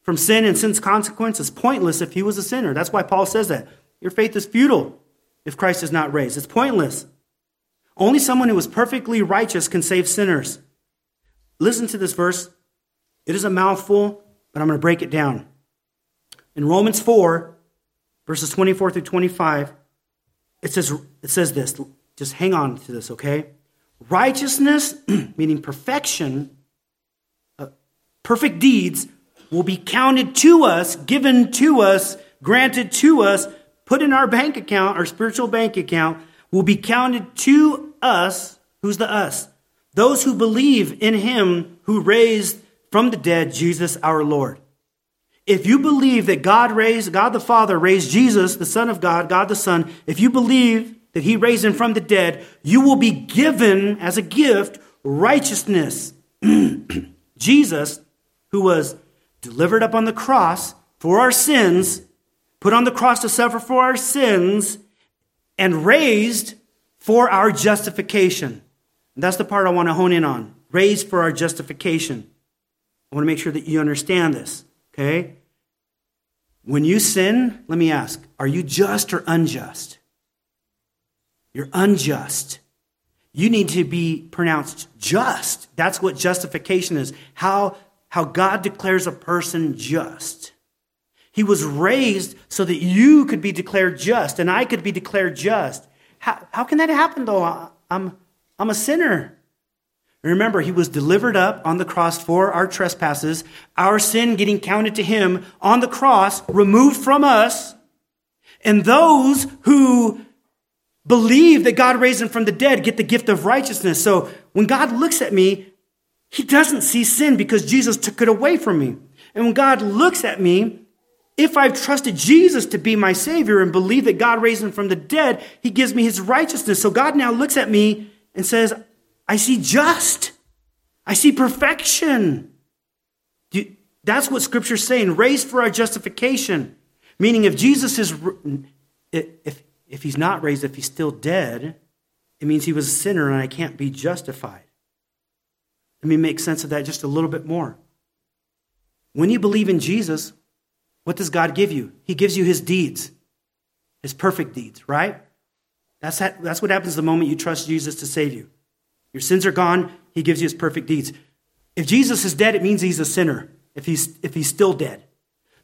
from sin and sin's consequence is pointless if he was a sinner. That's why Paul says that. Your faith is futile if Christ is not raised. It's pointless. Only someone who is perfectly righteous can save sinners. Listen to this verse. It is a mouthful, but I'm going to break it down. In Romans 4, verses 24 through 25, it says, it says this. Just hang on to this, okay? Righteousness, meaning perfection, perfect deeds, will be counted to us, given to us, granted to us put in our bank account, our spiritual bank account, will be counted to us. Who's the us? Those who believe in him who raised from the dead Jesus our Lord. If you believe that God raised, God the Father raised Jesus, the Son of God, God the Son, if you believe that he raised him from the dead, you will be given as a gift righteousness. Jesus, who was delivered up on the cross for our sins, put on the cross to suffer for our sins, and raised for our justification. And that's the part I want to hone in on. Raised for our justification. I want to make sure that you understand this, okay? When you sin, let me ask, are you just or unjust? You're unjust. You need to be pronounced just. That's what justification is. How, how God declares a person just. He was raised so that you could be declared just and I could be declared just. How, how can that happen though? I'm, I'm a sinner. Remember, he was delivered up on the cross for our trespasses, our sin getting counted to him on the cross, removed from us. And those who believe that God raised him from the dead get the gift of righteousness. So when God looks at me, he doesn't see sin because Jesus took it away from me. And when God looks at me, if I've trusted Jesus to be my Savior and believe that God raised him from the dead, he gives me his righteousness. So God now looks at me and says, I see just. I see perfection. That's what Scripture's saying, raised for our justification. Meaning, if Jesus is, if, if he's not raised, if he's still dead, it means he was a sinner and I can't be justified. Let me make sense of that just a little bit more. When you believe in Jesus, what does God give you? He gives you his deeds, his perfect deeds, right? That's, that, that's what happens the moment you trust Jesus to save you. Your sins are gone, he gives you his perfect deeds. If Jesus is dead, it means he's a sinner, if he's, if he's still dead.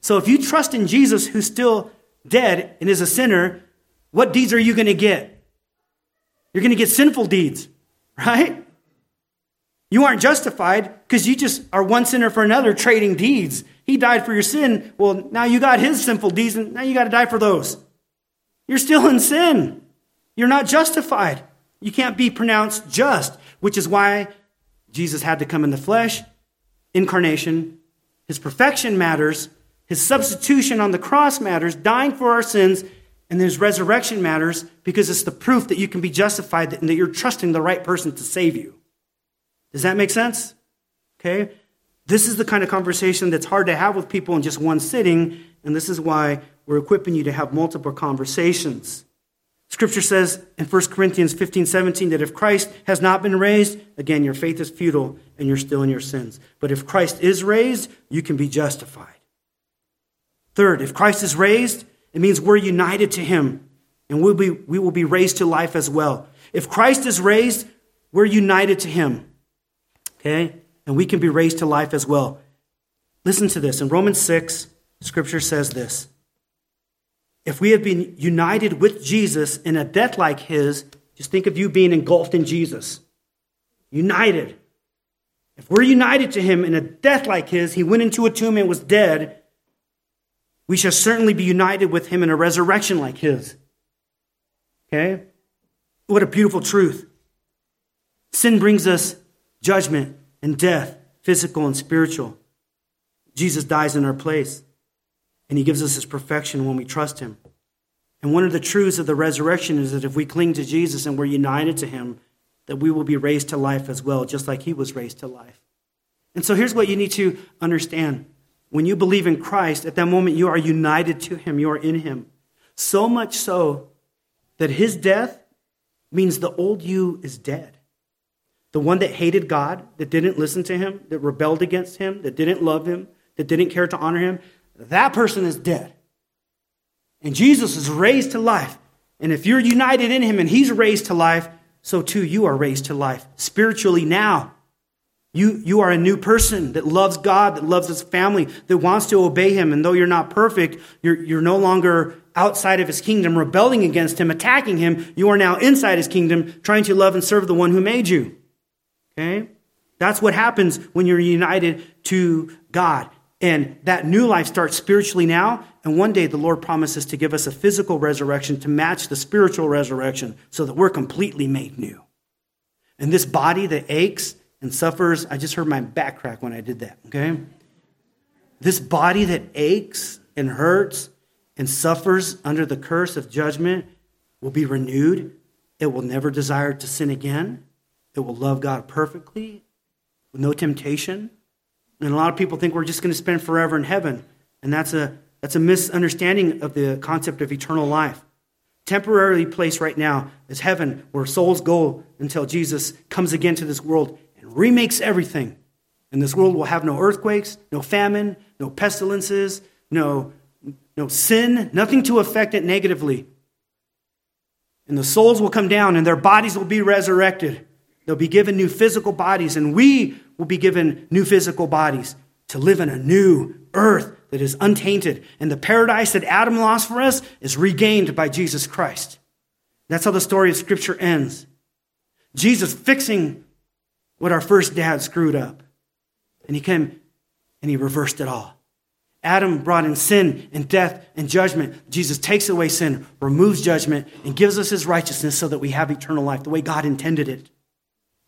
So if you trust in Jesus who's still dead and is a sinner, what deeds are you going to get? You're going to get sinful deeds, right? You aren't justified because you just are one sinner for another trading deeds. He died for your sin. Well, now you got his sinful deeds, and now you got to die for those. You're still in sin. You're not justified. You can't be pronounced just, which is why Jesus had to come in the flesh, incarnation. His perfection matters. His substitution on the cross matters, dying for our sins, and his resurrection matters because it's the proof that you can be justified and that you're trusting the right person to save you. Does that make sense? Okay? This is the kind of conversation that's hard to have with people in just one sitting, and this is why we're equipping you to have multiple conversations. Scripture says in 1 Corinthians 15 17 that if Christ has not been raised, again, your faith is futile and you're still in your sins. But if Christ is raised, you can be justified. Third, if Christ is raised, it means we're united to him and we'll be, we will be raised to life as well. If Christ is raised, we're united to him. Okay? And we can be raised to life as well. Listen to this. In Romans 6, scripture says this If we have been united with Jesus in a death like his, just think of you being engulfed in Jesus. United. If we're united to him in a death like his, he went into a tomb and was dead, we shall certainly be united with him in a resurrection like his. Okay? What a beautiful truth. Sin brings us judgment and death, physical and spiritual. Jesus dies in our place, and he gives us his perfection when we trust him. And one of the truths of the resurrection is that if we cling to Jesus and we're united to him, that we will be raised to life as well, just like he was raised to life. And so here's what you need to understand. When you believe in Christ, at that moment you are united to him, you are in him. So much so that his death means the old you is dead. The one that hated God, that didn't listen to him, that rebelled against him, that didn't love him, that didn't care to honor him, that person is dead. And Jesus is raised to life. And if you're united in him and he's raised to life, so too you are raised to life spiritually now. You, you are a new person that loves God, that loves his family, that wants to obey him. And though you're not perfect, you're, you're no longer outside of his kingdom, rebelling against him, attacking him. You are now inside his kingdom, trying to love and serve the one who made you. Okay? That's what happens when you're united to God. And that new life starts spiritually now. And one day the Lord promises to give us a physical resurrection to match the spiritual resurrection so that we're completely made new. And this body that aches and suffers, I just heard my back crack when I did that, okay? This body that aches and hurts and suffers under the curse of judgment will be renewed. It will never desire to sin again. It will love God perfectly with no temptation. And a lot of people think we're just going to spend forever in heaven. And that's a, that's a misunderstanding of the concept of eternal life. Temporarily placed right now is heaven, where souls go until Jesus comes again to this world and remakes everything. And this world will have no earthquakes, no famine, no pestilences, no, no sin, nothing to affect it negatively. And the souls will come down and their bodies will be resurrected. They'll be given new physical bodies, and we will be given new physical bodies to live in a new earth that is untainted. And the paradise that Adam lost for us is regained by Jesus Christ. That's how the story of Scripture ends. Jesus fixing what our first dad screwed up. And he came and he reversed it all. Adam brought in sin and death and judgment. Jesus takes away sin, removes judgment, and gives us his righteousness so that we have eternal life the way God intended it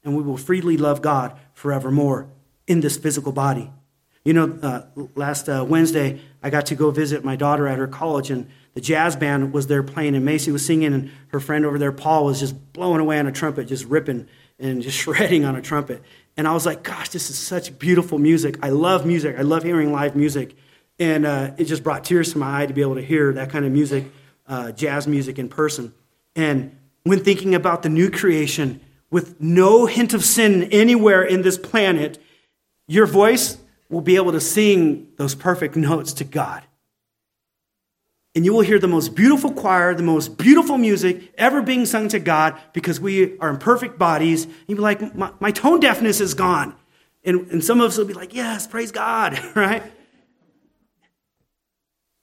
and we will freely love God forevermore in this physical body. You know, uh, last uh, Wednesday, I got to go visit my daughter at her college, and the jazz band was there playing, and Macy was singing, and her friend over there, Paul, was just blowing away on a trumpet, just ripping and just shredding on a trumpet. And I was like, gosh, this is such beautiful music. I love music. I love hearing live music. And uh, it just brought tears to my eye to be able to hear that kind of music, uh, jazz music in person. And when thinking about the new creation, with no hint of sin anywhere in this planet, your voice will be able to sing those perfect notes to God. And you will hear the most beautiful choir, the most beautiful music ever being sung to God because we are in perfect bodies. You'll be like, my, my tone deafness is gone. And, and some of us will be like, yes, praise God, right?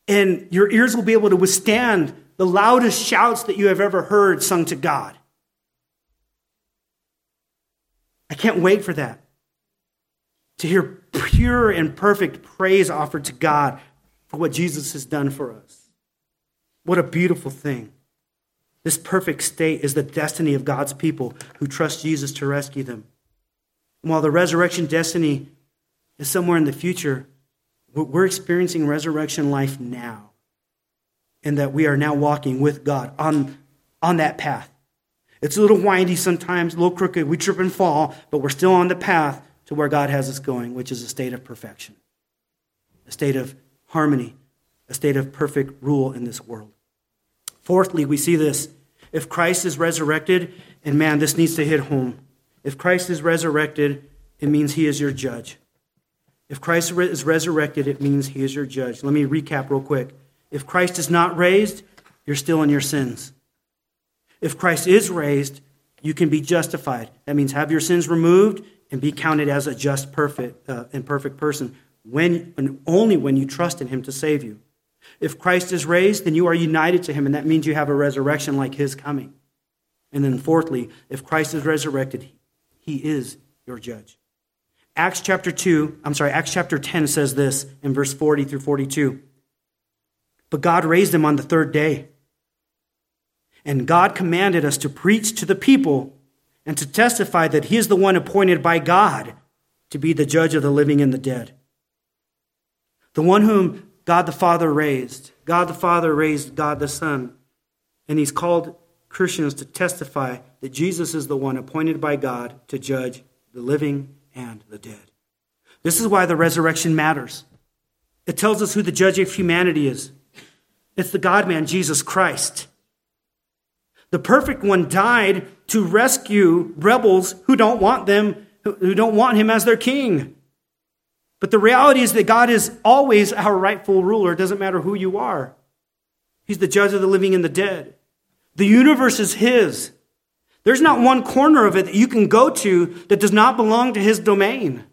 And your ears will be able to withstand the loudest shouts that you have ever heard sung to God. I can't wait for that. To hear pure and perfect praise offered to God for what Jesus has done for us. What a beautiful thing. This perfect state is the destiny of God's people who trust Jesus to rescue them. And while the resurrection destiny is somewhere in the future, we're experiencing resurrection life now. And that we are now walking with God on, on that path. It's a little windy sometimes, a little crooked. We trip and fall, but we're still on the path to where God has us going, which is a state of perfection, a state of harmony, a state of perfect rule in this world. Fourthly, we see this. If Christ is resurrected, and man, this needs to hit home. If Christ is resurrected, it means he is your judge. If Christ is resurrected, it means he is your judge. Let me recap real quick. If Christ is not raised, you're still in your sins. If Christ is raised, you can be justified. That means have your sins removed and be counted as a just, perfect, uh, and perfect person when and only when you trust in Him to save you. If Christ is raised, then you are united to Him, and that means you have a resurrection like His coming. And then, fourthly, if Christ is resurrected, He is your judge. Acts chapter 2, I'm sorry, Acts chapter 10 says this in verse 40 through 42. But God raised him on the third day and God commanded us to preach to the people and to testify that He is the one appointed by God to be the judge of the living and the dead. The one whom God the Father raised. God the Father raised God the Son. And He's called Christians to testify that Jesus is the one appointed by God to judge the living and the dead. This is why the resurrection matters. It tells us who the judge of humanity is. It's the God man, Jesus Christ. The perfect one died to rescue rebels who don't want them, who don't want him as their king. But the reality is that God is always our rightful ruler. It doesn't matter who you are. He's the judge of the living and the dead. The universe is his. There's not one corner of it that you can go to that does not belong to his domain.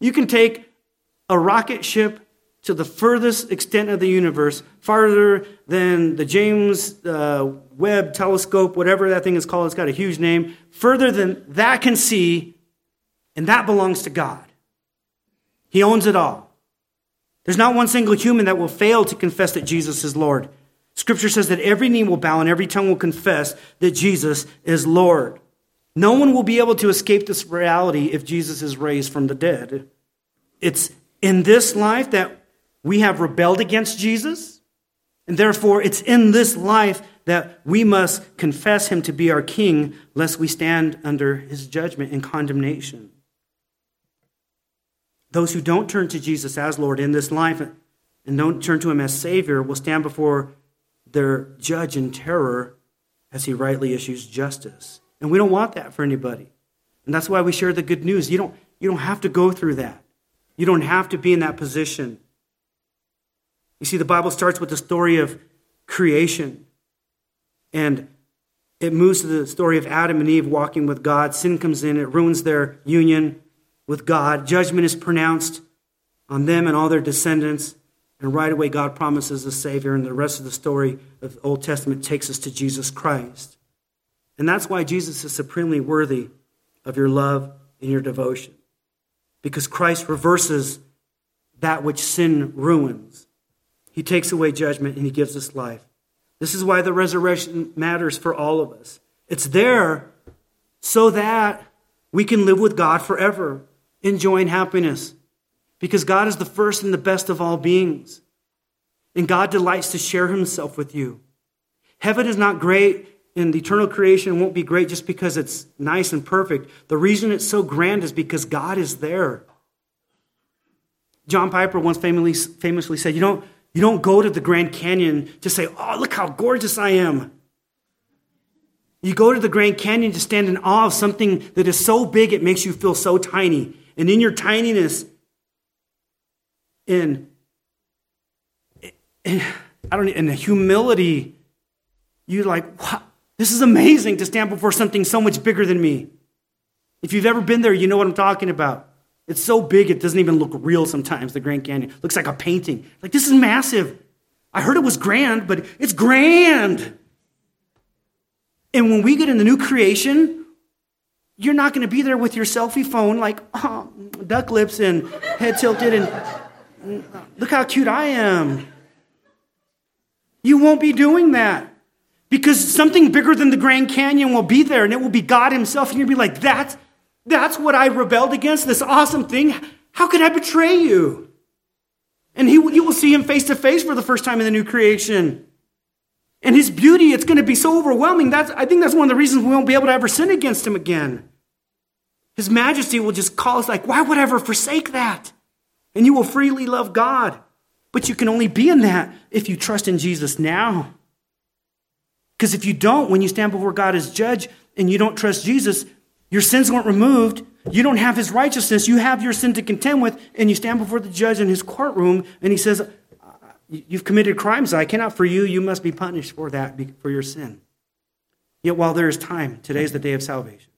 You can take a rocket ship to the furthest extent of the universe, farther than the James uh, Webb telescope, whatever that thing is called, it's got a huge name, further than that can see, and that belongs to God. He owns it all. There's not one single human that will fail to confess that Jesus is Lord. Scripture says that every knee will bow and every tongue will confess that Jesus is Lord. No one will be able to escape this reality if Jesus is raised from the dead. It's in this life that we have rebelled against Jesus, and therefore it's in this life that we must confess him to be our king, lest we stand under his judgment and condemnation. Those who don't turn to Jesus as Lord in this life and don't turn to him as Savior will stand before their judge in terror as he rightly issues justice. And we don't want that for anybody. And that's why we share the good news. You don't, you don't have to go through that. You don't have to be in that position. You see, the Bible starts with the story of creation, and it moves to the story of Adam and Eve walking with God. Sin comes in, it ruins their union with God. Judgment is pronounced on them and all their descendants. And right away, God promises a Savior, and the rest of the story of the Old Testament takes us to Jesus Christ. And that's why Jesus is supremely worthy of your love and your devotion. Because Christ reverses that which sin ruins. He takes away judgment and he gives us life. This is why the resurrection matters for all of us. It's there so that we can live with God forever, enjoying happiness. Because God is the first and the best of all beings. And God delights to share himself with you. Heaven is not great, and the eternal creation won't be great just because it's nice and perfect. The reason it's so grand is because God is there. John Piper once famously, famously said, You don't, you don't go to the Grand Canyon to say, oh, look how gorgeous I am. You go to the Grand Canyon to stand in awe of something that is so big it makes you feel so tiny. And in your tininess, in, in I don't in the humility, you're like, wow, this is amazing to stand before something so much bigger than me. If you've ever been there, you know what I'm talking about. It's so big it doesn't even look real sometimes, the Grand Canyon. It looks like a painting. Like, this is massive. I heard it was grand, but it's grand. And when we get in the new creation, you're not going to be there with your selfie phone, like, oh, duck lips and head tilted, and look how cute I am. You won't be doing that because something bigger than the Grand Canyon will be there, and it will be God Himself. And you'll be like, that's that's what I rebelled against, this awesome thing. How could I betray you? And he, you will see him face to face for the first time in the new creation. And his beauty, it's going to be so overwhelming. That's, I think that's one of the reasons we won't be able to ever sin against him again. His majesty will just call us like, why would I ever forsake that? And you will freely love God. But you can only be in that if you trust in Jesus now. Because if you don't, when you stand before God as judge and you don't trust Jesus, your sins weren't removed. You don't have his righteousness. You have your sin to contend with, and you stand before the judge in his courtroom, and he says, You've committed crimes I cannot for you. You must be punished for that, for your sin. Yet while there is time, today is the day of salvation.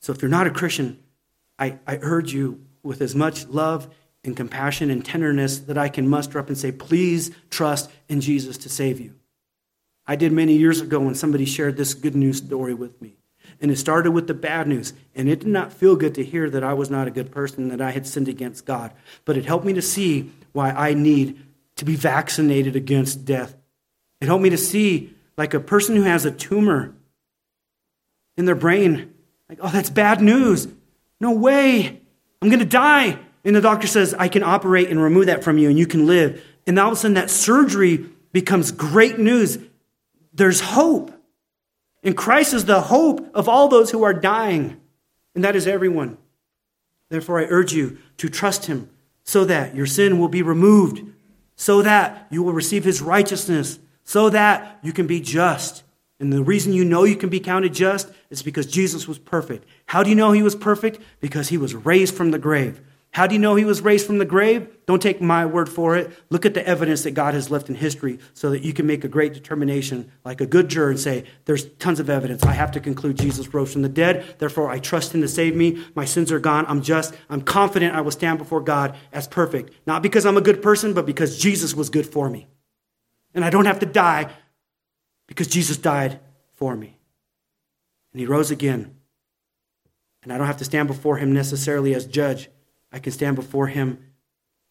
So if you're not a Christian, I, I urge you with as much love and compassion and tenderness that I can muster up and say, please trust in Jesus to save you. I did many years ago when somebody shared this good news story with me. And it started with the bad news. And it did not feel good to hear that I was not a good person, that I had sinned against God. But it helped me to see why I need to be vaccinated against death. It helped me to see, like a person who has a tumor in their brain, like, oh, that's bad news. No way. I'm going to die. And the doctor says, I can operate and remove that from you and you can live. And all of a sudden, that surgery becomes great news. There's hope. And Christ is the hope of all those who are dying. And that is everyone. Therefore, I urge you to trust him so that your sin will be removed, so that you will receive his righteousness, so that you can be just. And the reason you know you can be counted just is because Jesus was perfect. How do you know he was perfect? Because he was raised from the grave. How do you know he was raised from the grave? Don't take my word for it. Look at the evidence that God has left in history so that you can make a great determination, like a good juror, and say, There's tons of evidence. I have to conclude Jesus rose from the dead. Therefore, I trust him to save me. My sins are gone. I'm just. I'm confident I will stand before God as perfect. Not because I'm a good person, but because Jesus was good for me. And I don't have to die because Jesus died for me. And he rose again. And I don't have to stand before him necessarily as judge I can stand before him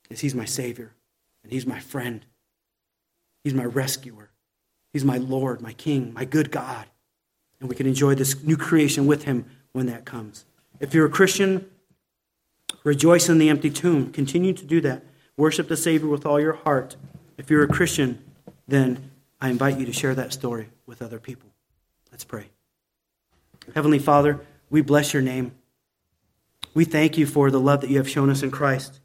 as he's my Savior and he's my friend. He's my rescuer. He's my Lord, my King, my good God. And we can enjoy this new creation with him when that comes. If you're a Christian, rejoice in the empty tomb. Continue to do that. Worship the Savior with all your heart. If you're a Christian, then I invite you to share that story with other people. Let's pray. Heavenly Father, we bless your name. We thank you for the love that you have shown us in Christ.